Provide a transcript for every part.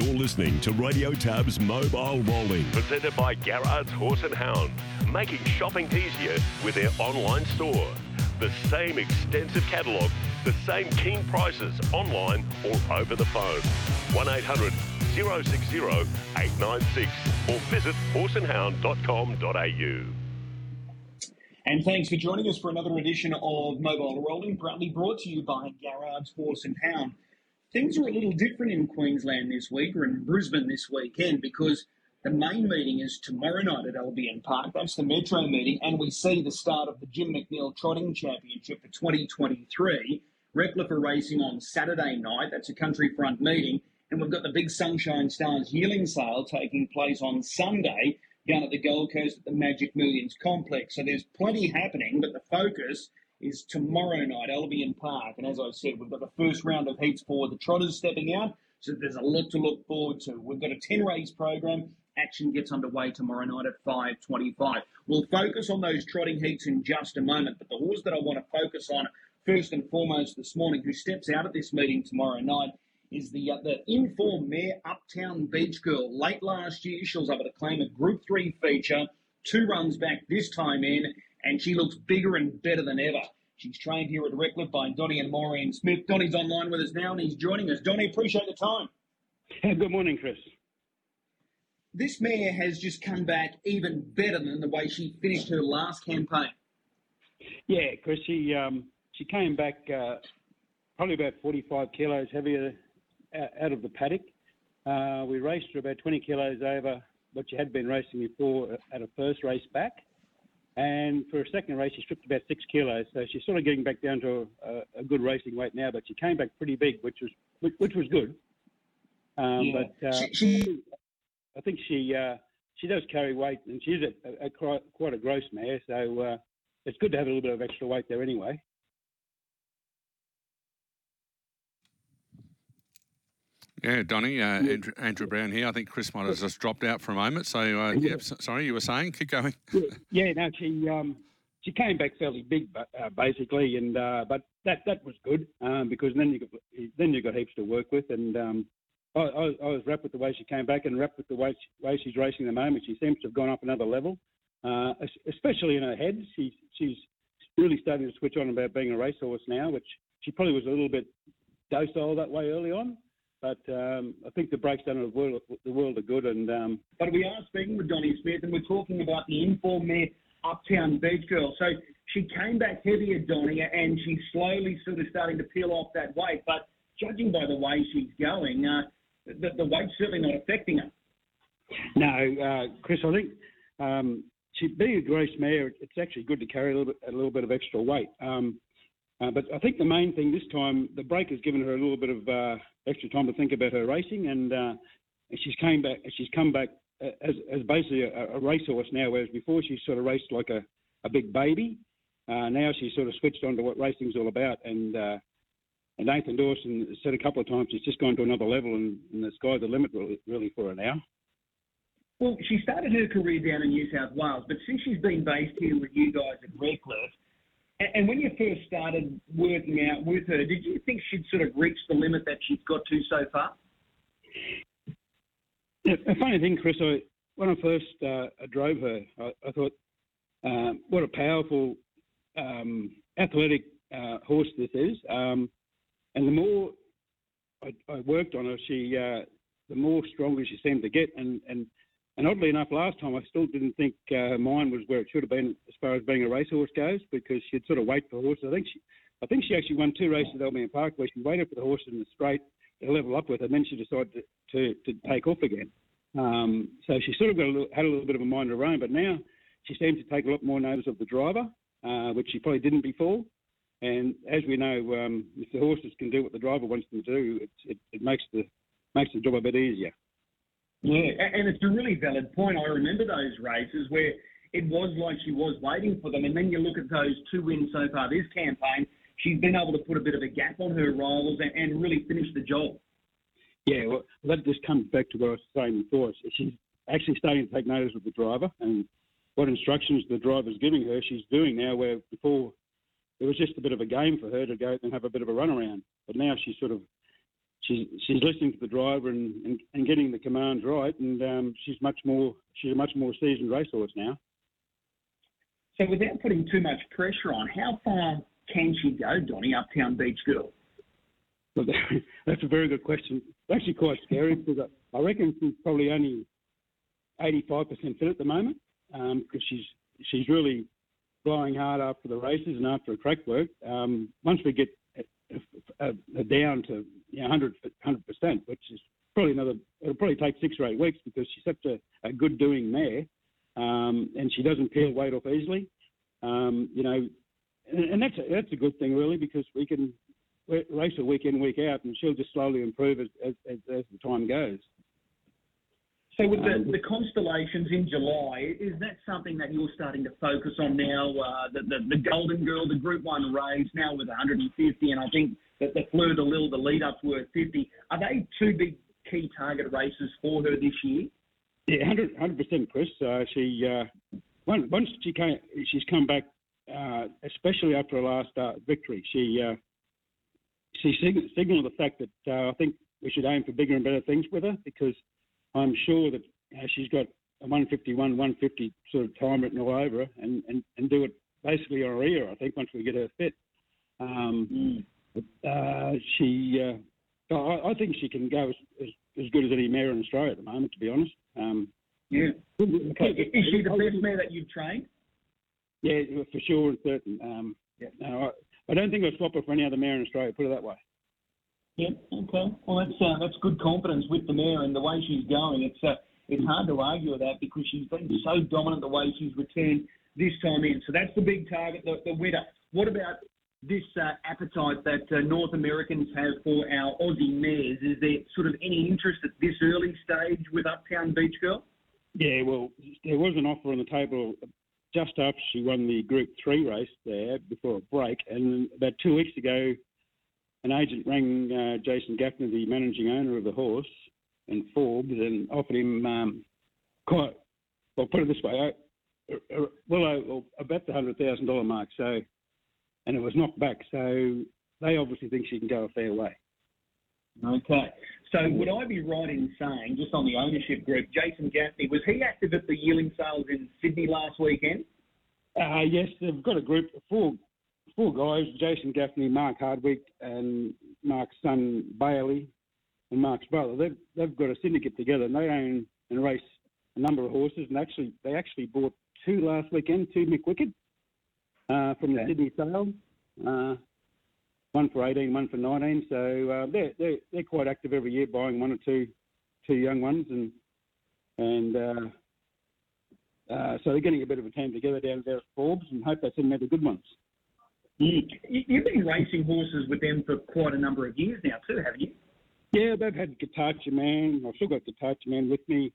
You're listening to Radio Tab's Mobile Rolling, presented by Garrard's Horse and Hound, making shopping easier with their online store. The same extensive catalogue, the same keen prices online or over the phone. 1 800 060 896 or visit horseandhound.com.au. And thanks for joining us for another edition of Mobile Rolling, proudly brought to you by Garrard's Horse and Hound. Things are a little different in Queensland this week, or in Brisbane this weekend, because the main meeting is tomorrow night at Albion Park. That's the Metro meeting, and we see the start of the Jim McNeil Trotting Championship for 2023. Redcliffe are racing on Saturday night. That's a country front meeting. And we've got the big Sunshine Stars yearling sale taking place on Sunday down at the Gold Coast at the Magic Millions complex. So there's plenty happening, but the focus is tomorrow night, Albion Park. And as I said, we've got the first round of heats for the Trotters stepping out. So there's a lot to look forward to. We've got a 10 race program. Action gets underway tomorrow night at 5.25. We'll focus on those trotting heats in just a moment. But the horse that I want to focus on first and foremost this morning, who steps out at this meeting tomorrow night, is the uh, the informed mare Uptown Beach Girl. Late last year, she was able to claim a Group 3 feature, two runs back this time in, and she looks bigger and better than ever. She's trained here at Redcliffe by Donny and Maureen Smith. Donny's online with us now, and he's joining us. Donny, appreciate the time. Good morning, Chris. This mare has just come back even better than the way she finished her last campaign. Yeah, Chris, she um, she came back uh, probably about 45 kilos heavier out of the paddock. Uh, we raced her about 20 kilos over what she had been racing before at a first race back. And for a second race, she stripped about six kilos. So she's sort of getting back down to a, a good racing weight now, but she came back pretty big, which was which, which was good. Um, yeah. But uh, she, I think she uh, she does carry weight, and she's a, a, a quite a gross mare. So uh, it's good to have a little bit of extra weight there anyway. Yeah, Donny, uh, yeah. Andrew, Andrew, Brown here. I think Chris might have just dropped out for a moment. So, uh, yeah. yep, sorry, you were saying, keep going. yeah, no, she um, she came back fairly big, uh, basically, and uh, but that that was good um, because then you got then you got heaps to work with, and um, I, I, I, was wrapped with the way she came back and wrapped with the way she, way she's racing at the moment. She seems to have gone up another level, uh, especially in her head. She, she's really starting to switch on about being a racehorse now, which she probably was a little bit docile that way early on. But um, I think the breaks done the world, the world of good. And um, but we are speaking with Donny Smith, and we're talking about the informed mare Uptown Beach Girl. So she came back heavier, Donny, and she's slowly sort of starting to peel off that weight. But judging by the way she's going, uh, the, the weight's certainly not affecting her. No, uh, Chris, I think um, she being a gross mare, it's actually good to carry a little bit, a little bit of extra weight. Um, uh, but I think the main thing this time, the break has given her a little bit of uh, extra time to think about her racing, and uh, she's came back. She's come back as, as basically a, a racehorse now, whereas before she sort of raced like a, a big baby. Uh, now she's sort of switched on to what racing's all about, and uh, and Nathan Dawson said a couple of times she's just gone to another level, and, and the sky's the limit really, really for her now. Well, she started her career down in New South Wales, but since she's been based here with you guys at Redcliffe, and when you first started working out with her, did you think she'd sort of reached the limit that she's got to so far? A funny thing, Chris, I, when I first uh, drove her, I, I thought, uh, what a powerful, um, athletic uh, horse this is. Um, and the more I, I, worked on her, she, uh, the more stronger she seemed to get. And, and and oddly enough, last time I still didn't think uh, mine was where it should have been as far as being a racehorse goes because she'd sort of wait for the horses. I think she, I think she actually won two races at Albion Park where she waited for the horses in the straight to level up with, and then she decided to, to, to take off again. Um, so she sort of got a little, had a little bit of a mind of her own, but now she seems to take a lot more notice of the driver, uh, which she probably didn't before. And as we know, um, if the horses can do what the driver wants them to do, it, it, it makes the makes the job a bit easier. Yeah, and it's a really valid point. I remember those races where it was like she was waiting for them, and then you look at those two wins so far this campaign. She's been able to put a bit of a gap on her rivals and, and really finish the job. Yeah, well, that just comes back to what I was saying before. She's actually starting to take notice of the driver and what instructions the driver's giving her, she's doing now. Where before it was just a bit of a game for her to go and have a bit of a run around, but now she's sort of she's she's listening to the driver and, and, and getting the commands right, and um, she's much more she's a much more seasoned racehorse now. So without putting too much pressure on, how far can she go, Donny, Uptown Beach Girl? Well, that's a very good question. It's actually quite scary because I reckon she's probably only 85% fit at the moment because um, she's she's really flying hard after the races and after the track work. Um, once we get a down to you know, 100 percent, which is probably another. It'll probably take six or eight weeks because she's such a, a good doing mare, um, and she doesn't peel weight off easily. Um, you know, and, and that's a, that's a good thing really because we can race her week in week out, and she'll just slowly improve as, as, as the time goes. So with the, um, the constellations in July, is that something that you're starting to focus on now? Uh, the, the, the Golden Girl, the Group One race now with 150, and I think that the Fleur de Lille, the lead up's worth 50. Are they two big key target races for her this year? Yeah, 100 percent, Chris. Uh, she uh, once she came, she's come back, uh, especially after her last uh, victory. She uh, she signalled the fact that uh, I think we should aim for bigger and better things with her because I'm sure that uh, she's got a 151, 150 sort of time written all over her and, and, and do it basically on her ear, I think, once we get her fit. Um, mm. but, uh, she, uh, I, I, think she can go as, as, as, good as any mare in Australia at the moment, to be honest. Um, yeah. Okay. Is she the best mare that you've trained? Yeah, for sure and certain. Um, yeah. No, I, I don't think I'd swap her for any other mare in Australia, put it that way. Yeah. Okay. Well, that's uh, that's good confidence with the mare and the way she's going. It's uh, it's hard to argue with that because she's been so dominant the way she's returned this time in. So that's the big target, the, the winner. What about this uh, appetite that uh, North Americans have for our Aussie mares? Is there sort of any interest at this early stage with Uptown Beach Girl? Yeah, well, there was an offer on the table just after she won the Group 3 race there before a break. And about two weeks ago, an agent rang uh, Jason Gaffney, the managing owner of the horse, and Forbes, and offered him um, quite, well, put it this way, uh, uh, well, uh, about the hundred thousand dollar mark. So, and it was knocked back. So they obviously think she can go a fair way. Okay. So would I be right in saying, just on the ownership group, Jason Gaffney, was he active at the yearling sales in Sydney last weekend? Uh, yes, they've got a group of four four guys, Jason Gaffney, Mark Hardwick, and Mark's son Bailey, and Mark's brother. They've, they've got a syndicate together, and they own and race a number of horses. And actually, they actually bought two last weekend, two Mick Wicked uh, from the okay. Sydney sale. Uh, one for 18, one for 19. So uh, they're, they're they're quite active every year, buying one or two two young ones, and and uh, uh, so they're getting a bit of a team together down there at Forbes, and hope they send out the good ones. Mm. You've been racing horses with them for quite a number of years now, too, haven't you? Yeah, they've had Guitarcha Man. I've still got Guitarcha Man with me.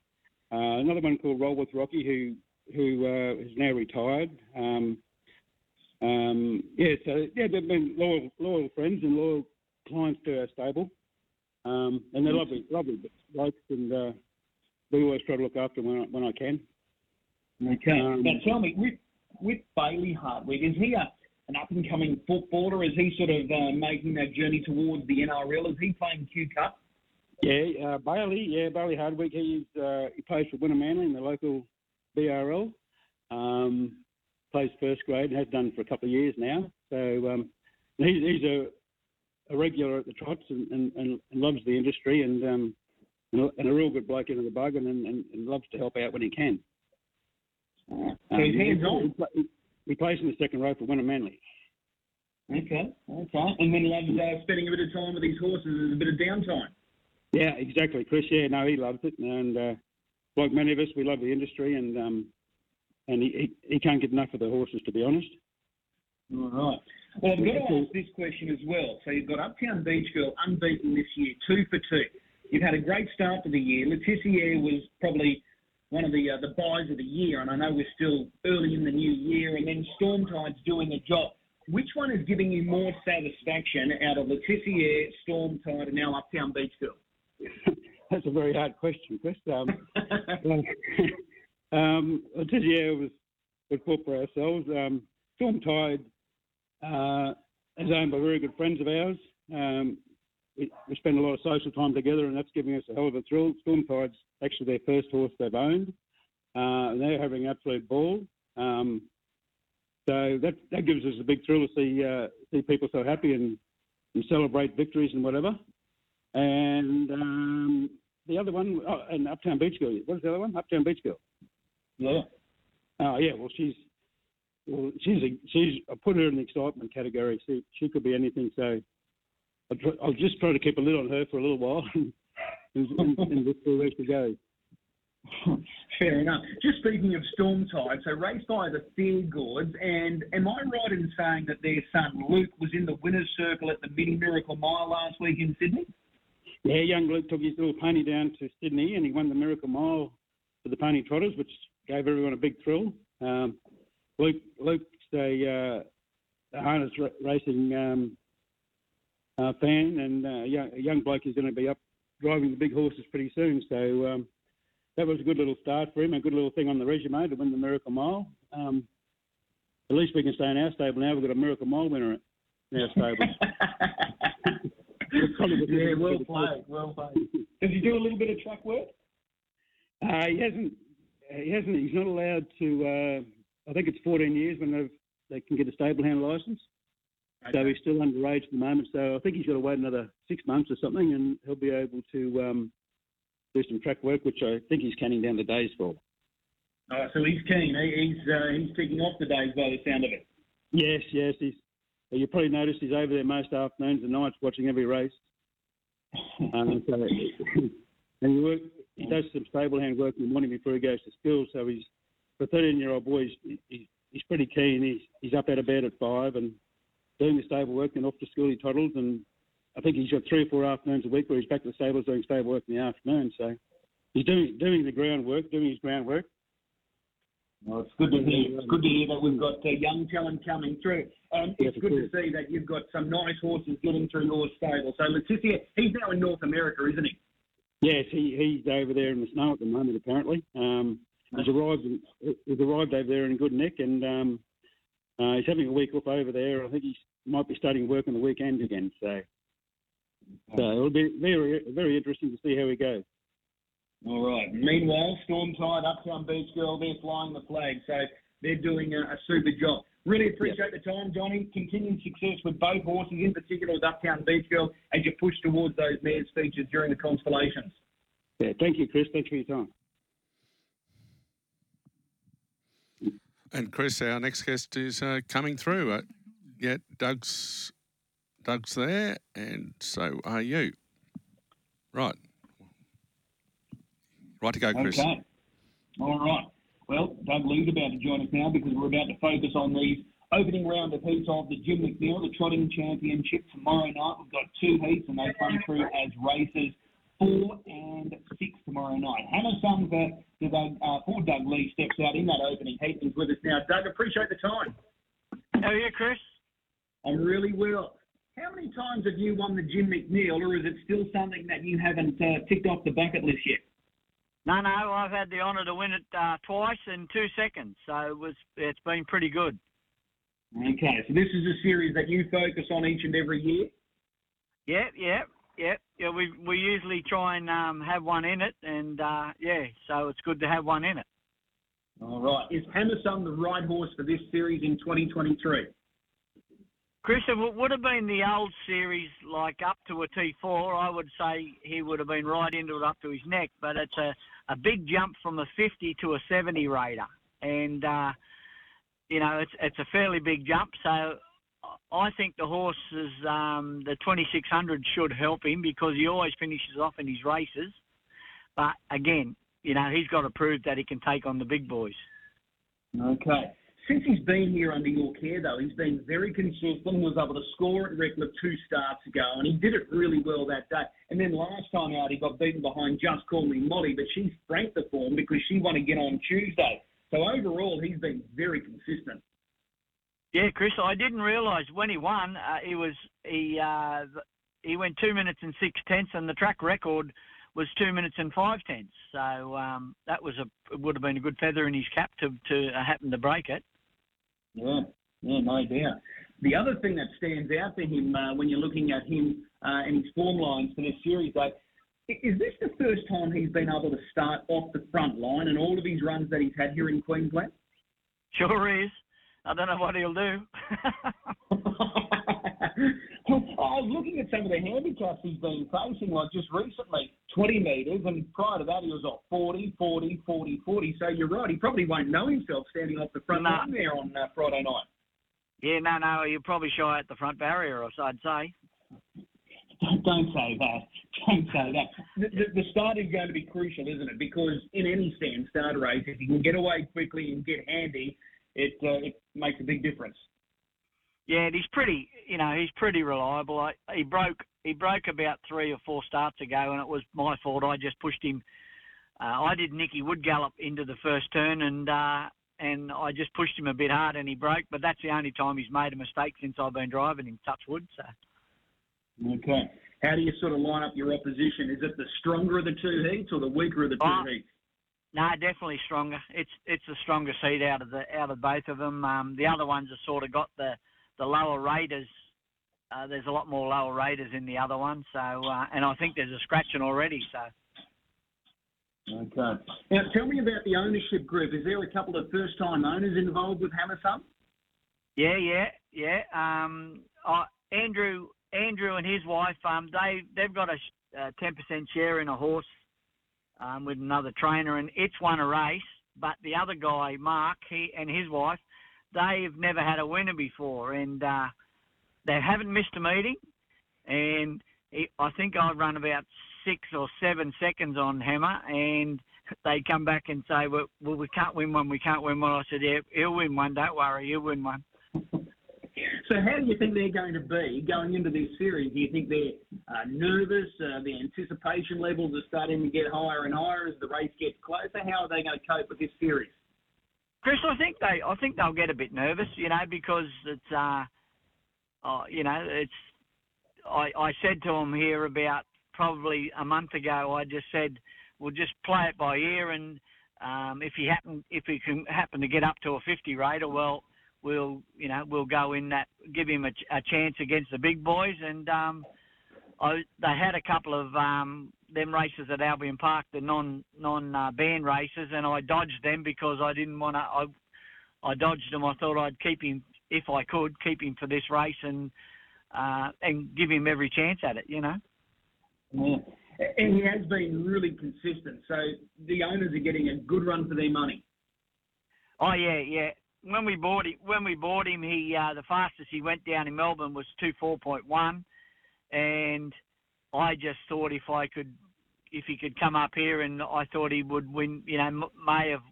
Uh, another one called Roll with Rocky, who who uh, is now retired. Um, um, yeah, so yeah, they've been loyal loyal friends and loyal clients to our stable, um, and they're lovely, lovely blokes, and uh, we always try to look after them when I, when I can. Okay. Um, now tell me, with with Bailey Hardwick, is he a an up and coming footballer? Is he sort of uh, making that journey towards the NRL? Is he playing Q Cup? Yeah, uh, Bailey. Yeah, Bailey Hardwick. He's uh, he plays for Manly in the local BRL. Um, plays first grade and has done for a couple of years now. So um, he's, he's a, a, regular at the trots and, and, and, loves the industry and, um, and a real good bloke into the bug and, and, loves to help out when he can. Uh, so he's hands on. He, he in the second row for Wynnum Manly. Okay, okay. And then loves uh, spending a bit of time with his horses and a bit of downtime. Yeah, exactly, Chris. Yeah, no, he loves it, and uh, like many of us, we love the industry, and um, and he, he, he can't get enough of the horses, to be honest. All right. Well, I've got to ask this question as well. So you've got Uptown Beach Girl unbeaten this year, two for two. You've had a great start to the year. Letitia was probably one of the uh, the buys of the year, and I know we're still early in the new year, and then Stormtide's doing a job. Which one is giving you more satisfaction out of Letitia, Stormtide, and now Uptown Beach Girl? That's a very hard question, Chris. Um, um, Letitia was we fought for ourselves. Um, Stormtide uh, is owned by very good friends of ours. Um, we, spend a lot of social time together, and that's giving us a hell of a thrill. Storm Tide's actually their first horse they've owned, uh, and they're having an absolute ball. Um, so that that gives us a big thrill to see uh, see people so happy and, and celebrate victories and whatever. And um, the other one, oh, and Uptown Beach Girl. What's the other one? Uptown Beach Girl. Yeah. Oh yeah. Well, she's well, she's a, she's. I put her in the excitement category. She she could be anything. So I'll, I'll just try to keep a lid on her for a little while and, and, and just see where she goes. Fair enough. Just speaking of Storm Tide, so raced by the Feargords, and am I right in saying that their son Luke was in the winner's circle at the Mini Miracle Mile last week in Sydney? Yeah, young Luke took his little pony down to Sydney and he won the Miracle Mile for the Pony Trotters, which gave everyone a big thrill. Um, Luke, Luke's a, uh, harness ra- racing um, uh, fan, and uh, young, a young bloke is going to be up driving the big horses pretty soon. So um, that was a good little start for him, a good little thing on the resume to win the Miracle Mile. Um, at least we can stay in our stable now. We've got a Miracle Mile winner in our stable. yeah, well played, well played. Does he do a little bit of track work? Uh, he hasn't. He hasn't. He's not allowed to. Uh, I think it's 14 years when they they can get a stable hand license. So he's still underage at the moment. So I think he's got to wait another six months or something, and he'll be able to um, do some track work, which I think he's counting down the days for. Oh, so he's keen. He, he's uh, he's ticking off the days by the sound of it. Yes, yes. He's. You probably noticed he's over there most afternoons and nights watching every race. um, so, and he, work, he does some stable hand work in the morning before he goes to school. So he's for a 13 year old boy. He's, he's, he's pretty keen. He's he's up out of bed at five and doing the stable work and off to school he toddles and I think he's got three or four afternoons a week where he's back to the stables doing stable work in the afternoon. So he's doing doing the groundwork, doing his groundwork. Well, it's good to hear. It's good to hear that we've got uh, young talent coming through. Um, it's good to see that you've got some nice horses getting through your stable. So Letitia, he's now in North America, isn't he? Yes, he, he's over there in the snow at the moment. Apparently, um, he's arrived. He's arrived over there in good nick, and um, uh, he's having a week off over there. I think he might be starting work on the weekend again. So, so it'll be very very interesting to see how he goes. All right. Meanwhile, Storm Tide, Uptown Beach Girl, they're flying the flag, so they're doing a, a super job. Really appreciate the time, Johnny. Continued success with both horses, in particular with Uptown Beach Girl, as you push towards those mares features during the Constellations. Yeah, thank you, Chris. Thanks for your time. And Chris, our next guest is uh, coming through. Uh, Doug's Doug's there, and so are you. Right. Right to go, Chris. Okay. All right. Well, Doug Lee's about to join us now because we're about to focus on these opening round of heats of the Jim McNeil, the Trotting Championship tomorrow night. We've got two heats and they come through as races four and six tomorrow night. Hannah Sons uh, Doug, uh, for Doug Lee steps out in that opening heat and is with us now. Doug, appreciate the time. How are you, Chris? I'm really well. How many times have you won the Jim McNeil, or is it still something that you haven't uh, ticked off the bucket list yet? No, no, I've had the honour to win it uh, twice in two seconds, so it was it's been pretty good. Okay, so this is a series that you focus on each and every year. Yep, yep, yep. Yeah, we we usually try and um, have one in it, and uh, yeah, so it's good to have one in it. All right, is Hammerson the right horse for this series in 2023? Chris, if it would have been the old series, like up to a T4, I would say he would have been right into it up to his neck. But it's a, a big jump from a 50 to a 70 raider. And, uh, you know, it's, it's a fairly big jump. So I think the horse is, um, the 2600 should help him because he always finishes off in his races. But again, you know, he's got to prove that he can take on the big boys. Okay. Since he's been here under your care, though, he's been very consistent. Was able to score at Redcliffe two starts ago, and he did it really well that day. And then last time out, he got beaten behind Just Call Me Molly, but she franked the form because she won again on Tuesday. So overall, he's been very consistent. Yeah, Chris, I didn't realise when he won, uh, he was he uh, he went two minutes and six tenths, and the track record was two minutes and five tenths. So um, that was a would have been a good feather in his cap to to uh, happen to break it. Yeah, yeah, no doubt. The other thing that stands out for him uh, when you're looking at him uh, and his form lines for this series, though, is this the first time he's been able to start off the front line and all of his runs that he's had here in Queensland? Sure is. I don't know what he'll do. I was looking at some of the handicaps he's been facing, like just recently, 20 metres, and prior to that he was at 40, 40, 40, 40. So you're right, he probably won't know himself standing off the front No. line there on uh, Friday night. yeah, no, no, you're probably shy at the front barrier, I'd say. Don't, don't say that. Don't say that. The, the, the start is going to be crucial, isn't it? Because in any stand start race, if you can get away quickly and get handy, it uh, it makes a big difference. Yeah, and he's pretty, you know, he's pretty reliable. I, he broke, he broke about three or four starts ago, and it was my fault. I just pushed him. Uh, I did Nicky Wood gallop into the first turn, and uh, and I just pushed him a bit hard, and he broke. But that's the only time he's made a mistake since I've been driving him. Touch wood. So Okay. How do you sort of line up your opposition? Is it the stronger of the two heats or the weaker of the two Oh, heats? No, definitely stronger. It's it's the stronger seed out of the out of both of them. Um, the other ones have sort of got the the lower raters. Uh, there's a lot more lower raters in the other one. So uh, and I think there's a scratching already. So. Okay. Now, tell me about the ownership group. Is there a couple of first-time owners involved with Hammer? Yeah, yeah, yeah. Um, uh, Andrew, Andrew and his wife, um, they they've got a ten percent share in a horse um, with another trainer, and it's won a race. But the other guy, Mark, he and his wife, they've never had a winner before, and uh, they haven't missed a meeting. And he, I think I've run about six or seven seconds on Hammer, and they come back and say, "Well, well we can't win one. We can't win one." I said, "Yeah, he'll win one. Don't worry, he'll win one." So how do you think they're going to be going into this series? Do you think they're uh, nervous? Uh, the anticipation levels are starting to get higher and higher as the race gets closer. How are they going to cope with this series? Chris, I think they, I think they'll get a bit nervous, you know, because it's, uh, uh you know, it's. I, I said to them here about probably a month ago. I just said, we'll just play it by ear, and um, if he happen, if he can happen to get up to a 50 rater, well, we'll, you know, we'll go in that, give him a, ch- a chance against the big boys, and um, I, they had a couple of um, them races at Albion Park, the non non uh, band races, and I dodged them because I didn't want to. I I dodged them. I thought I'd keep him if I could keep him for this race and uh, and give him every chance at it. You know. Yeah. And he has been really consistent. So the owners are getting a good run for their money. Oh yeah, yeah. When we bought him, when we bought him, he uh, the fastest he went down in Melbourne was two four point one, and I just thought if I could, if he could come up here, and I thought he would win. You know, may have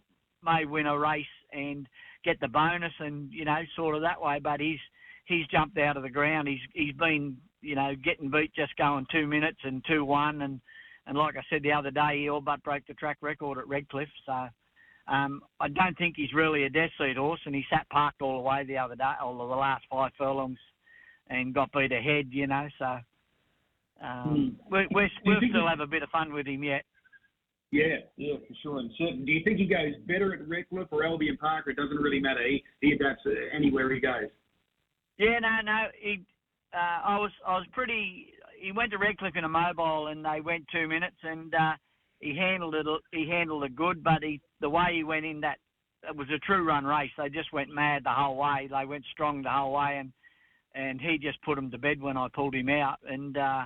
may win a race and get the bonus, and you know, sort of that way. But he's he's jumped out of the ground. He's he's been you know getting beat just going two minutes and two one, and and like I said the other day, he all but broke the track record at Redcliffe. So. Um, I don't think he's really a death seat horse, and he sat parked all the way the other day, all of the last five furlongs, and got beat ahead. You know, so um, we we Do you we'll still have a bit of fun with him yet. Yeah, yeah, for sure and certain. Do you think he goes better at Redcliffe or Albion Park? It doesn't really matter. He, he adapts anywhere he goes. Yeah, no, no. He, uh, I was, I was pretty. He went to Redcliffe in a mobile, and they went two minutes, and uh, he handled it. He handled it good, but he, the way he went in that, it was a true run race. They just went mad the whole way. They went strong the whole way, and and he just put them to bed when I pulled him out. And uh,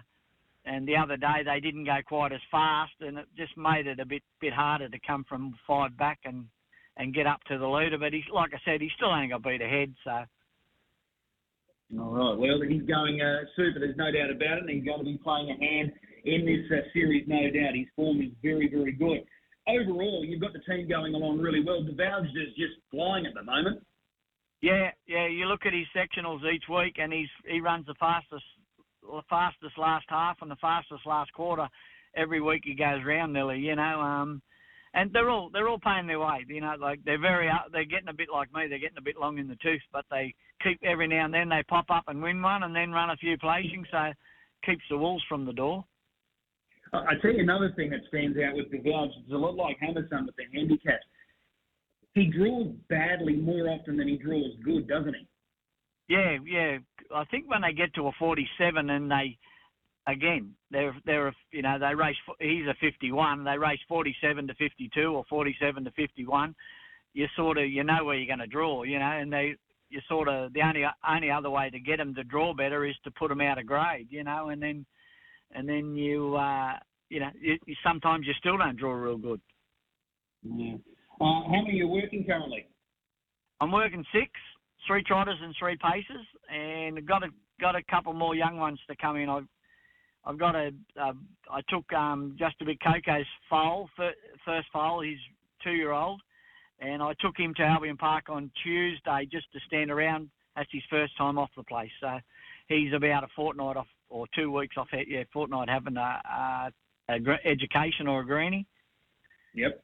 and the other day they didn't go quite as fast, and it just made it a bit bit harder to come from five back and and get up to the leader. But he's like I said, he still ain't got beat ahead, so. All right. Well, he's going uh, super. There's no doubt about it. And he's going to be playing a hand in this uh, series, no doubt. His form is very, very good. Overall, you've got the team going along really well. DeValge is just flying at the moment. Yeah, yeah. You look at his sectionals each week, and he's he runs the fastest, the fastest last half and the fastest last quarter every week he goes round nearly. You know, um, and they're all they're all paying their way. You know, like they're very uh, they're getting a bit like me. They're getting a bit long in the tooth, but they keep every now and then they pop up and win one, and then run a few placings, so keeps the wolves from the door. I tell you another thing that stands out with DeValge. It's a lot like Hammerson with the handicap. He draws badly more often than he draws good, doesn't he? Yeah, yeah. I think when they get to a 47 and they, again, they're they're you know they race. He's a 51. They race 47 to 52 or 47 to 51. You sort of you know where you're going to draw, you know, and they you sort of the only only other way to get them to draw better is to put them out of grade, you know, and then and then you uh, you know you, sometimes you still don't draw real good. Yeah. Uh, how many are you working currently? I'm working six, three trotters and three paces, and got a got a couple more young ones to come in. I've I've got a, a I took um, just a bit Coco's foal first foal. He's two year old, and I took him to Albion Park on Tuesday just to stand around. That's his first time off the place, so he's about a fortnight off or two weeks off. Yeah, fortnight having a, a, a education or a greenie. Yep.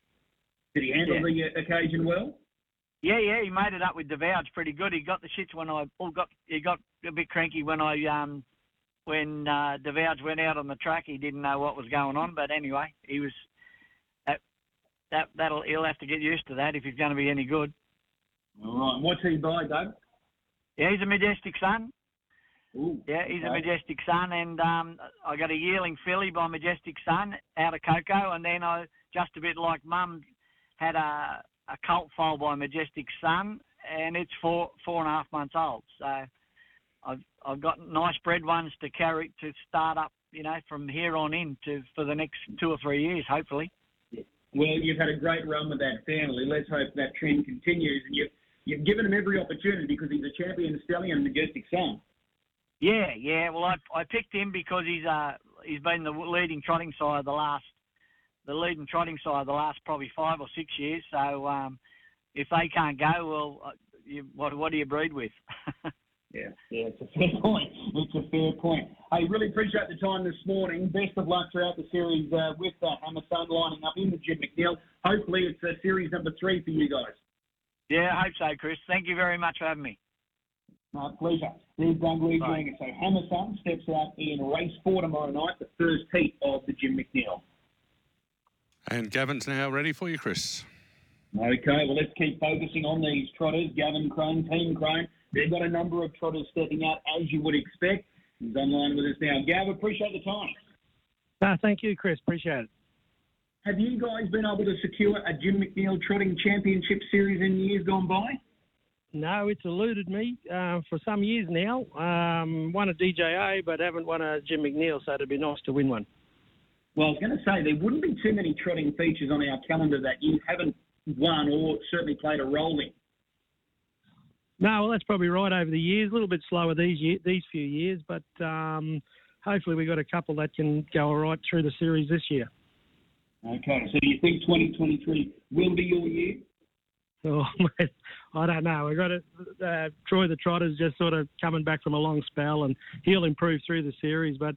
Did he handle yeah. the occasion well? Yeah, yeah, he made it up with Devouge pretty good. He got the shits when I all got he got a bit cranky when I um when uh, Devouge went out on the track. He didn't know what was going on, but anyway, he was that that that'll he'll have to get used to that if he's going to be any good. All right, what's he by, Doug? Yeah, he's a majestic son. Ooh, yeah, he's okay. a majestic son, and um, I got a yearling filly by Majestic Son out of Coco, and then I just a bit like Mum had a a colt foal by Majestic Son, and it's four four and a half months old. So I've I've got nice bred ones to carry to start up, you know, from here on in to for the next two or three years, hopefully. Well, you've had a great run with that family. Let's hope that trend continues, and you've you've given him every opportunity because he's a champion stallion, Majestic Son. Yeah, yeah. Well, I I picked him because he's uh he's been the leading trotting sire the last the leading trotting side the last probably five or six years. So um, if they can't go, well, uh, you, what what do you breed with? yeah, yeah, it's a fair point. It's a fair point. I really appreciate the time this morning. Best of luck throughout the series uh, with uh, Hammer Sun lining up in the Jim McNeil. Hopefully, it's uh, series number three for you guys. Yeah, I hope so, Chris. Thank you very much for having me. My pleasure. Steve Dungley joining us. So Hammer Sun steps out in race four tomorrow night, the first heat of the Jim McNeil. And Gavin's now ready for you, Chris. Okay, well, let's keep focusing on these trotters. Gavin Crone, Team Crone. They've got a number of trotters stepping out, as you would expect. He's online with us now. Gav, appreciate the time. Uh, thank you, Chris. Appreciate it. Have you guys been able to secure a Jim McNeil Trotting Championship Series in years gone by? No, it's eluded me uh, for some years now. Um, won a DJA, but haven't won a Jim McNeil, so it'd be nice to win one. Well, I was going to say there wouldn't be too many trotting features on our calendar that you haven't won or certainly played a role in. No, well, that's probably right over the years. A little bit slower these year, these few years, but um, hopefully we've got a couple that can go all right through the series this year. Okay, so do you think 2023 will be your year? Oh, I don't know. We've got uh, Troy the Trotter's just sort of coming back from a long spell, and he'll improve through the series. But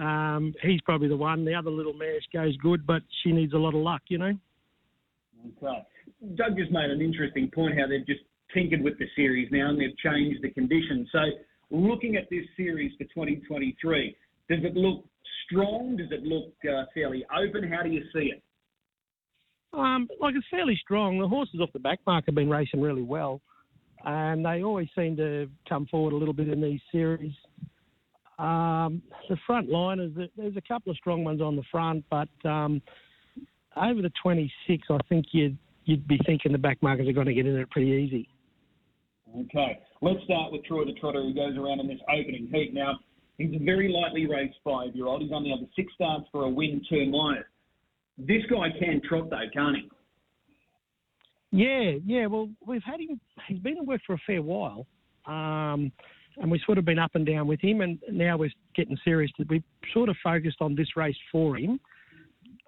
um, he's probably the one. The other little mare goes good, but she needs a lot of luck, you know. Okay. Doug just made an interesting point how they've just tinkered with the series now and they've changed the conditions. So, looking at this series for 2023, does it look strong? Does it look uh, fairly open? How do you see it? Um, like it's fairly strong. The horses off the back mark have been racing really well, and they always seem to come forward a little bit in these series. Um, the front line liners, there's a couple of strong ones on the front, but um, over the 26, I think you'd you'd be thinking the back markers are going to get in it pretty easy. Okay, let's start with Troy the Trotter, who goes around in this opening heat. Now, he's a very lightly raced five-year-old. He's only had six starts for a win, two minus. This guy can trot though, can't he? Yeah, yeah. Well, we've had him. He's been at work for a fair while. Um, and we've sort of been up and down with him, and now we're getting serious. We've sort of focused on this race for him.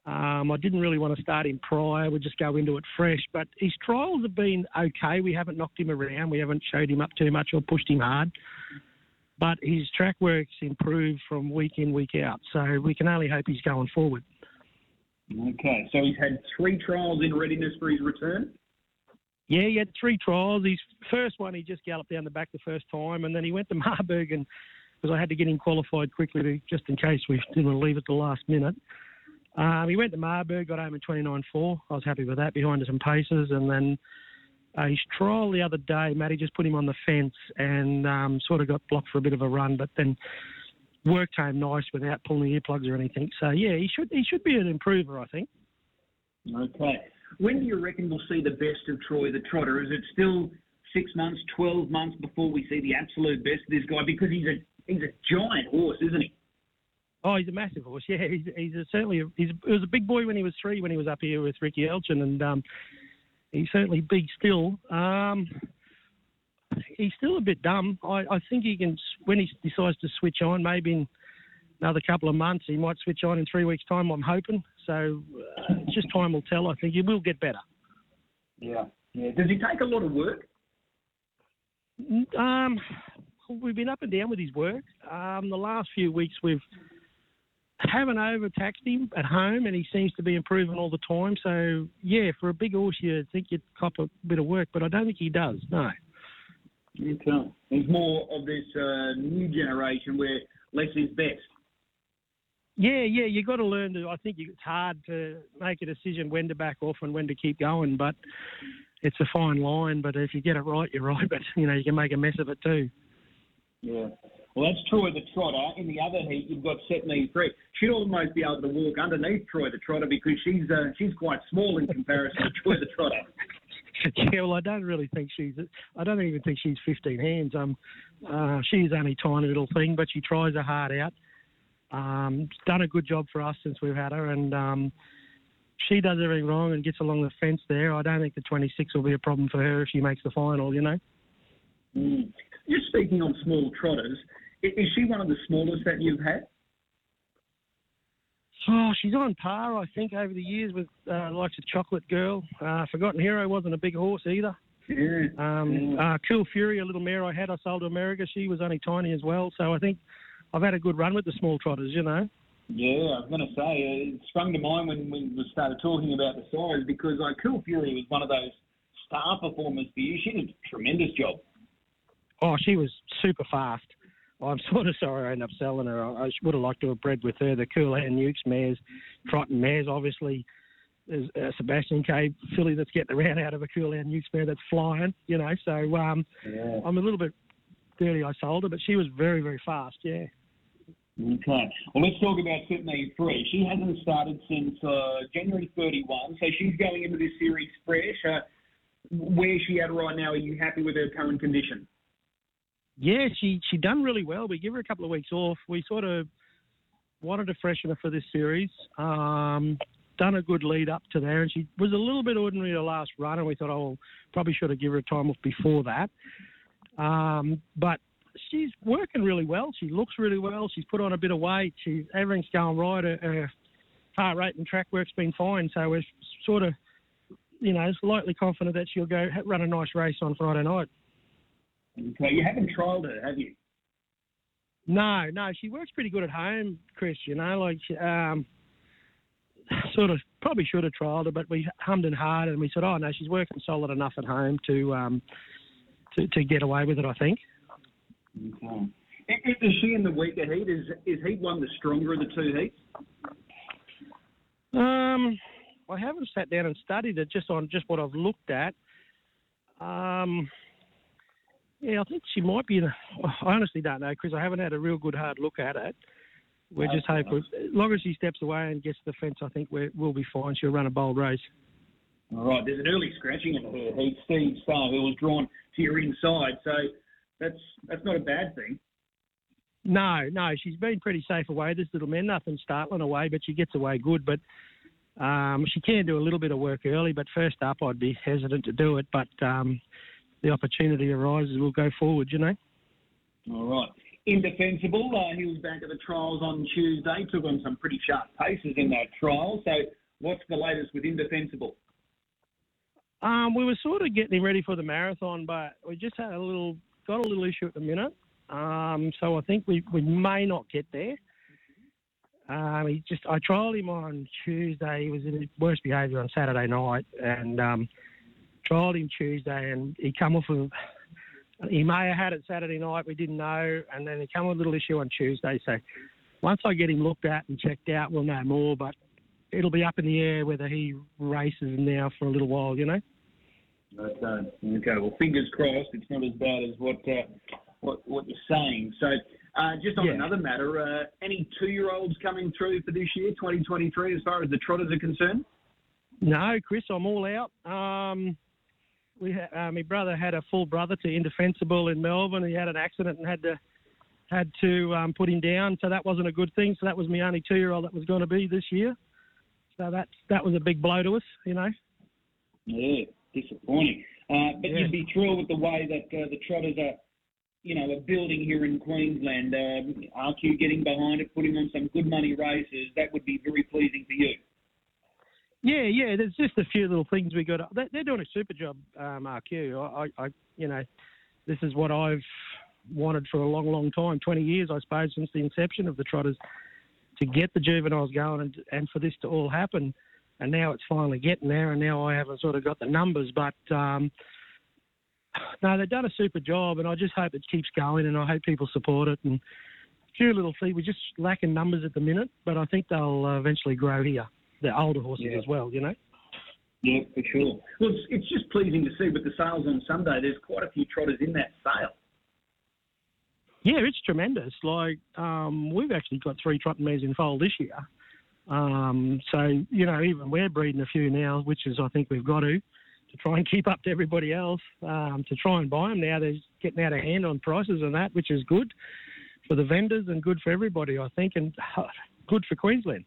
Um, I didn't really want to start him prior. We'd just go into it fresh. But his trials have been okay. We haven't knocked him around. We haven't showed him up too much or pushed him hard. But his track work's improved from week in, week out. So we can only hope he's going forward. Okay. So he's had three trials in readiness for his return? Yeah, he had three trials. His first one, he just galloped down the back the first time, and then he went to Marburg, and because I had to get him qualified quickly to, just in case we didn't want to leave at the last minute. Um, he went to Marburg, got home in 29.4. I was happy with that, behind some paces, and then Uh, his trial the other day, Matty just put him on the fence and um, sort of got blocked for a bit of a run, but then worked home nice without pulling the earplugs or anything. So yeah, he should he should be an improver, I think. Okay. When do you reckon we'll see the best of Troy the Trotter? Is it still six months, twelve months before we see the absolute best of this guy? Because he's a he's a giant horse, isn't he? Oh, he's a massive horse. Yeah, he's, he's a, certainly a, he's he was a big boy when he was three when he was up here with Ricky Elgin, and um, he's certainly big still. Um, he's still a bit dumb. I, I think he can when he decides to switch on, maybe in another couple of months, he might switch on in three weeks' time. I'm hoping. So uh, just time will tell. I think he will get better. Yeah, yeah. Does he take a lot of work? Um, we've been up and down with his work. Um, the last few weeks we've haven't overtaxed him at home, and he seems to be improving all the time. So yeah, for a big horse, you think you'd cop a bit of work, but I don't think he does. No. Okay. He's more of this uh, new generation where less is best. Yeah, yeah, you've got to learn to. I think it's hard to make a decision when to back off and when to keep going, but it's a fine line. But if you get it right, you're right. But you know, you can make a mess of it too. Yeah. Well, that's Troy the Trotter. In the other heat, you've got Set Me Free. She'd almost be able to walk underneath Troy the Trotter because she's uh, she's quite small in comparison to Troy the Trotter. Yeah, well, I don't really think she's. I don't even think she's 15 hands. Um, uh, she's only a tiny little thing, but she tries her heart out. Um, done a good job for us since we've had her, and um, she does everything wrong and gets along the fence there. I don't think the 26 will be a problem for her if she makes the final. You know. Mm. Just speaking on small trotters, is she one of the smallest that you've had? Oh, she's on par, I think, over the years with uh, likes of Chocolate Girl. Uh, Forgotten Hero wasn't a big horse either. Yeah. Um. Uh, cool Fury, a little mare I had, I sold to America. She was only tiny as well. So I think I've had a good run with the small trotters, you know. Yeah, I was going to say, uh, it sprung to mind when, when we started talking about the size because like, Cool Fury was one of those star performers for you. She did a tremendous job. Oh, she was super fast. I'm sort of sorry I ended up selling her. I would have liked to have bred with her. The Cool Hand Luke's mares, Triton mares, obviously. There's a Sebastian K filly that's getting around out of a Cool Hand Luke's mare that's flying, you know. So um, Yeah. I'm a little bit dirty I sold her, but she was very, very fast, yeah. Okay. Well, let's talk about Me Free. She hasn't started since uh, January 31, so she's going into this series fresh. Uh, where's she at right now? Are you happy with her current condition? Yeah, she she done really well. We give her a couple of weeks off. We sort of wanted to freshen her for this series. Um, done a good lead up to there, and she was a little bit ordinary the last run, and we thought, oh, probably should have given her a time off before that. Um, but she's working really well. She looks really well. She's put on a bit of weight. She everything's going right. Her, her heart rate and track work's been fine. So we're sort of, you know, slightly confident that she'll go run a nice race on Friday night. Okay. You haven't trialled her, have you? No, no, she works pretty good at home, Chris. You know, like um, sort of probably should have trialled her, but we hummed and hard and we said, oh no, she's working solid enough at home to um, to, to get away with it. I think. Okay. Is, she in the weaker heat? Is is heat one the stronger of the two heats? Um, I haven't sat down and studied it just on just what I've looked at. Um, yeah, I think she might be in. A, I honestly don't know because I haven't had a real good hard look at it. We're just Okay. hoping, as long as she steps away and gets to the fence, I think we're, we'll be fine. She'll run a bold race. All right. There's an early scratching in her heat. Steve Starr, who was drawn to your inside, so that's that's not a bad thing. No, no, she's been pretty safe away. This little man, nothing startling away, but she gets away good. But um, she can do a little bit of work early. But first up, I'd be hesitant to do it. But um, the opportunity arises, we'll go forward. You know. All right. Indefensible. Uh, he was back at the trials on Tuesday. Took on some pretty sharp paces in that trial. So, what's the latest with Indefensible? Um, we were sort of getting him ready for the marathon, but we just had a little got a little issue at the minute. Um, so I think we, we may not get there. Um, he just I trialled him on Tuesday. He was in his worst behaviour on Saturday night, and um, trialled him Tuesday, and he come off of. He may have had it Saturday night. We didn't know, and then he come with a little issue on Tuesday. So once I get him looked at and checked out, we'll know more. But it'll be up in the air whether he races now for a little while. You know. Uh, okay, well, fingers crossed. It's not as bad as what uh, what, what you're saying. So, uh, just on Yeah. another matter, uh, any two-year-olds coming through for this year, 2023, as far as the trotters are concerned? No, Chris, I'm all out. Um, we ha- uh, my brother had a full brother to indefensible in Melbourne. He had an accident and had to had to um, put him down, so that wasn't a good thing. So that was my only two-year-old that was going to be this year. So that that was a big blow to us, you know. Yeah, disappointing. Uh, but Yeah. you'd be thrilled with the way that uh, the Trotters are, you know, are building here in Queensland. Um, RQ getting behind it, putting on some good money races. That would be very pleasing for you. Yeah, yeah. There's just a few little things we got. They- They're doing a super job, um, RQ. I, I, you know, this is what I've wanted for a long, long time. Twenty years, I suppose, since the inception of the Trotters, to get the juveniles going and and for this to all happen. And now it's finally getting there. And now I haven't sort of got the numbers, but um, no, they've done a super job. And I just hope it keeps going. And I hope people support it. And a few little things. We're just lacking numbers at the minute, but I think they'll uh, eventually grow here. The older horses Yeah. as well, you know. Yeah, for sure. Well, it's, it's just pleasing to see with the sales on Sunday. There's quite a few Trotters in that sale. Yeah, it's tremendous. Like um, we've actually got three trotting mares in foal this year. Um, so you know, even we're breeding a few now, which is I think we've got to to try and keep up to everybody else. Um, to try and buy them now, they're getting out of hand on prices and that, which is good for the vendors and good for everybody, I think, and good for Queensland.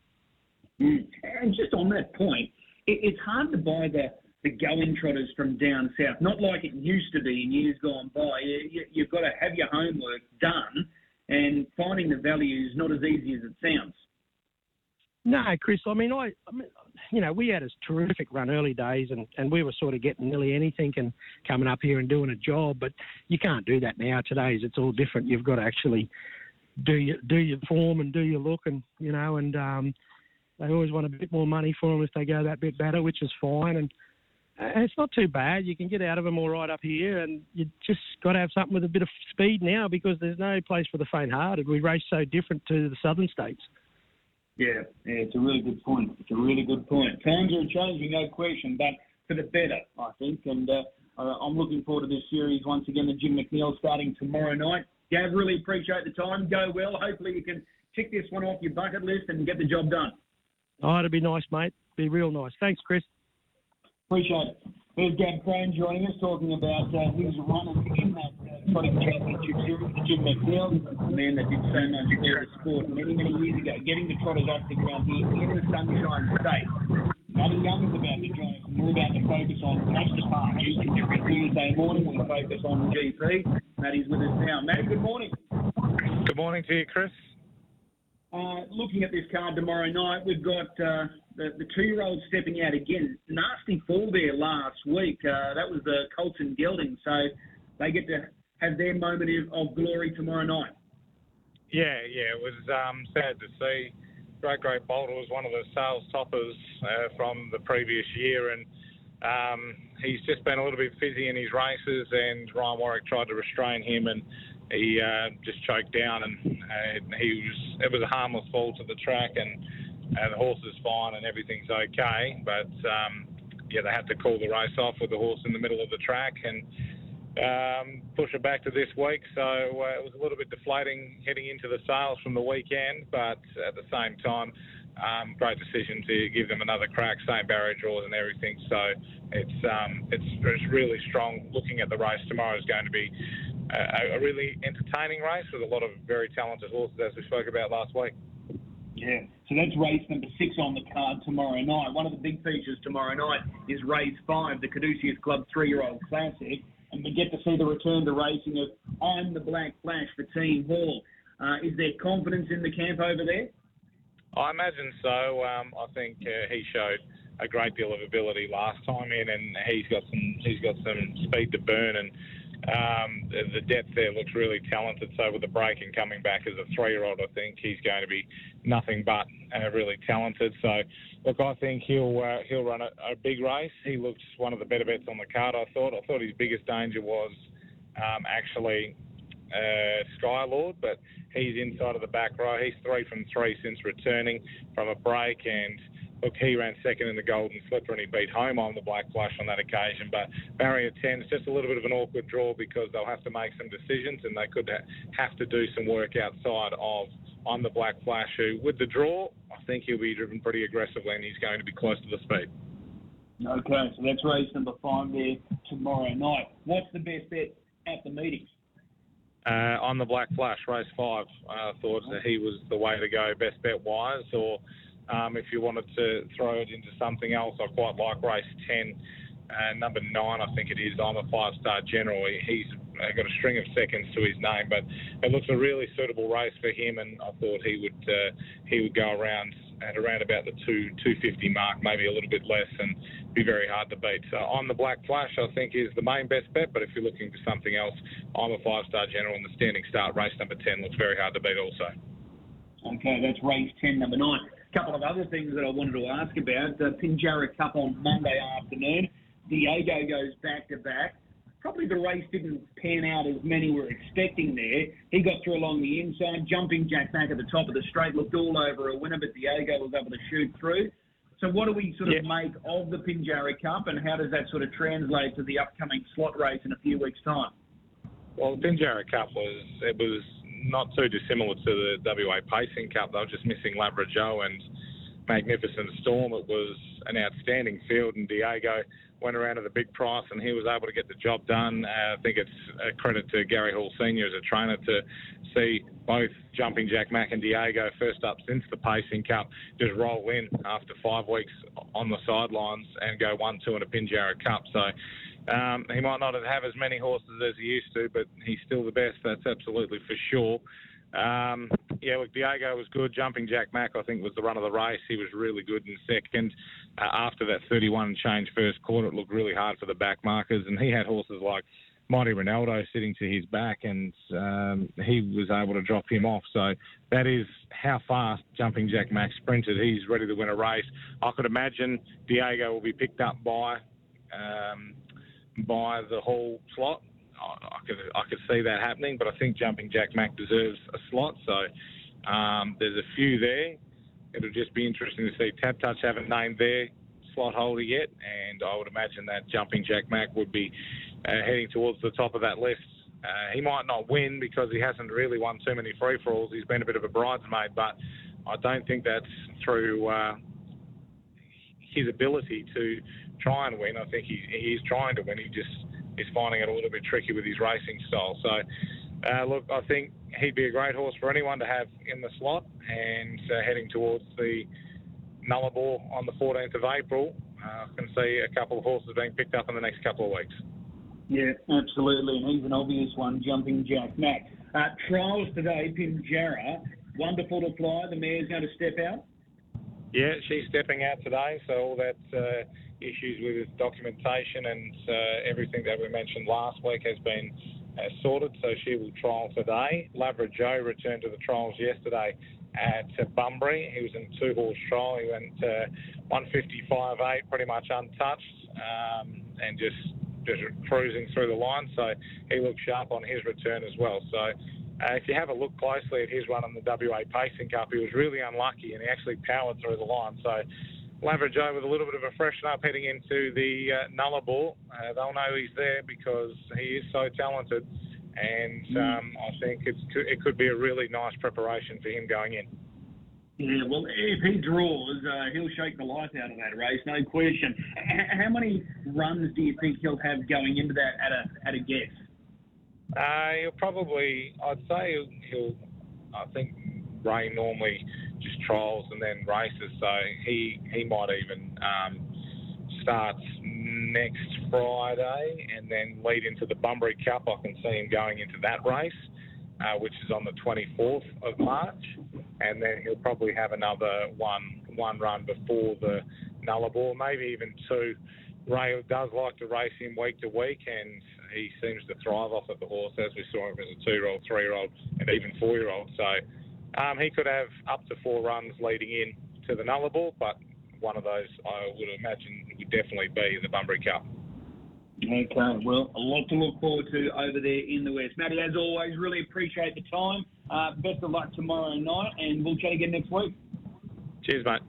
And just on that point, it, it's hard to buy the, the going trotters from down south, not like it used to be in years gone by. You, you, you've got to have your homework done, and finding the value is not as easy as it sounds. No, Chris. I mean, I, I mean, you know, we had a terrific run early days, and, and we were sort of getting nearly anything and coming up here and doing a job. But you can't do that now. Today's it's all different. You've got to actually do your do your form and do your look, and you know, and um, they always want a bit more money for them if they go that bit better, which is fine. And, and it's not too bad. You can get out of them all right up here, and you just got to have something with a bit of speed now because there's no place for the faint-hearted. We race so different to the southern states. Yeah, yeah, it's a really good point. It's a really good point. Times are changing, no question, but for the better, I think. And uh, uh, I'm looking forward to this series once again. The Jim McNeil starting tomorrow night. Gav, really appreciate the time. Go well. Hopefully you can tick this one off your bucket list and get the job done. Oh, it'd be nice, mate. Be real nice. Thanks, Chris. Appreciate it. There's Gav Crane joining us, talking about uh, his run in that uh, Trotting Championship Series, the Jim McNeil, a man that did so much for the sport many, many years ago, getting the trotters off the ground here in the Sunshine State. Matty Young is about to join us, and we're about to focus on Gloucester Park. Each and every Tuesday morning, we focus on GP. Matty's with us now. Matty, good morning. Good morning to you, Chris. Uh, looking at this card tomorrow night, we've got uh, the, the two-year-old stepping out again. Nasty fall there last week. Uh, that was the Colton Gelding, so they get to have their moment of, of glory tomorrow night. Yeah, yeah, it was um, sad to see. Great Great Boulder was one of the sales toppers uh, from the previous year, and um, he's just been a little bit fizzy in his races. And Ryan Warwick tried to restrain him, and he uh, just choked down. And uh, he was it was a harmless fall to the track, and uh, the horse is fine, and everything's okay. But um, yeah, they had to call the race off with the horse in the middle of the track, and um, push it back to this week. So uh, it was a little bit deflating heading into the sales from the weekend, but at the same time, um, great decision to give them another crack, same barrier draws and everything. So it's um, it's it's really strong. Looking at the race tomorrow is going to be a, a really entertaining race with a lot of very talented horses, as we spoke about last week. Yeah. So that's race number six on the card tomorrow night. One of the big features tomorrow night is race five, the Caduceus Club three-year-old classic. And we get to see the return to racing of I'm the Black Flash for Team Hall. Uh, is there confidence in the camp over there? I imagine so. Um, I think uh, he showed a great deal of ability last time in, and he's got some he's got some speed to burn, and um, the, depth there looks really talented. So with the break and coming back as a three-year-old, I think he's going to be nothing but uh, really talented. So look, I think he'll uh, he'll run a, a big race. He looks one of the better bets on the card. I thought I thought his biggest danger was um, actually uh, Skylord, but he's inside of the back row. He's three from three since returning from a break, and look, he ran second in the Golden Slipper and he beat home on the Black Flash on that occasion. But barrier 10 is just a little bit of an awkward draw because they'll have to make some decisions and they could ha- have to do some work outside of on the Black Flash, who, with the draw, I think he'll be driven pretty aggressively and he's going to be close to the speed. Okay, so that's race number five there tomorrow night. What's the best bet at the meetings? Uh, on the Black Flash, race five, I uh, thought that he was the way to go, best bet wise, or um, if you wanted to throw it into something else, I quite like race 10. Uh, number nine, I think it is. I'm a five-star general. He's got a string of seconds to his name, but it looks a really suitable race for him, and I thought he would uh, he would go around at around about the two 250 mark, maybe a little bit less, and be very hard to beat. So on the Black Flash, I think is the main best bet. But if you're looking for something else, I'm a five-star general, and the standing start race number 10 looks very hard to beat also. Okay, that's race 10, number nine. A couple of other things that I wanted to ask about. The Pinjarra Cup on Monday afternoon. Diego goes back to back. Probably the race didn't pan out as many were expecting there. He got through along the inside, jumping Jack Mack at the top of the straight, looked all over a winner, but Diego was able to shoot through. So what do we sort of make of the Pinjarra Cup, and how does that sort of translate to the upcoming slot race in a few weeks' time? Well, the Pinjarra Cup was it was not too dissimilar to the WA Pacing Cup. They were just missing Lavra Joe and Magnificent Storm. It was an outstanding field, and Diego went around at a big price and he was able to get the job done. Uh, I think it's a credit to Gary Hall Senior as a trainer to see both Jumping Jack Mack and Diego first up since the Pacing Cup just roll in after five weeks on the sidelines and go one two in a Pinjarra Cup. So. Um, he might not have as many horses as he used to, but he's still the best. That's absolutely for sure. Um, yeah, look, Diego was good. Jumping Jack Mack, I think, was the run of the race. He was really good in second. Uh, after that 31 change first quarter, it looked really hard for the back markers, and he had horses like Mighty Ronaldo sitting to his back, and um, he was able to drop him off. So that is how fast Jumping Jack Mack sprinted. He's ready to win a race. I could imagine Diego will be picked up by um, by the whole slot. I, could I could see that happening, but I think Jumping Jack Mack deserves a slot. So um, there's a few there. It'll just be interesting to see. Tap Touch haven't named their slot holder yet, and I would imagine that Jumping Jack Mack would be uh, heading towards the top of that list. Uh, he might not win because he hasn't really won too many free for alls. He's been a bit of a bridesmaid, but I don't think that's through uh, his ability to try and win. I think he, he's trying to win. He just is finding it a little bit tricky with his racing style. So, uh, look, I think he'd be a great horse for anyone to have in the slot and uh, heading towards the Nullarbor on the 14th of April. Uh, I can see a couple of horses being picked up in the next couple of weeks. Yeah, absolutely. And he's an obvious one, jumping Jack Mack. Uh, trials today, Pim Pinjarra. Wonderful to fly. The mare's going to step out. Yeah, she's stepping out today. So all that uh, issues with documentation and uh, everything that we mentioned last week has been uh, sorted, so she will trial today. Lavra Joe returned to the trials yesterday at Bunbury. He was in two-horse trial. He went uh, 155.8, pretty much untouched, um, and just just cruising through the line. So he looked sharp on his return as well. So uh, if you have a look closely at his run on the WA Pacing Cup, he was really unlucky and he actually powered through the line. So Lavra with a little bit of a freshen up heading into the uh, Nullarbor. Uh, they'll know he's there because he is so talented, and mm. um, I think it's, it could be a really nice preparation for him going in. Yeah, well, if he draws, uh, he'll shake the life out of that race, no question. H- how many runs do you think he'll have going into that at a at a guess? Uh, he'll probably, I'd say he'll, he'll I think Ray normally just trials and then races. So he he might even um, start next Friday and then lead into the Bunbury Cup. I can see him going into that race, uh, which is on the 24th of March, and then he'll probably have another one one run before the Nullarbor, maybe even two. Ray does like to race him week to week, and he seems to thrive off of the horse, as we saw him as a two-year-old, three-year-old, and even four-year-old. So um, he could have up to four runs leading in to the Nullarbor, but one of those I would imagine would definitely be in the Bunbury Cup. Okay, well, a lot to look forward to over there in the West. Matty, as always, really appreciate the time. Uh, best of luck tomorrow night, and we'll chat again next week. Cheers, mate.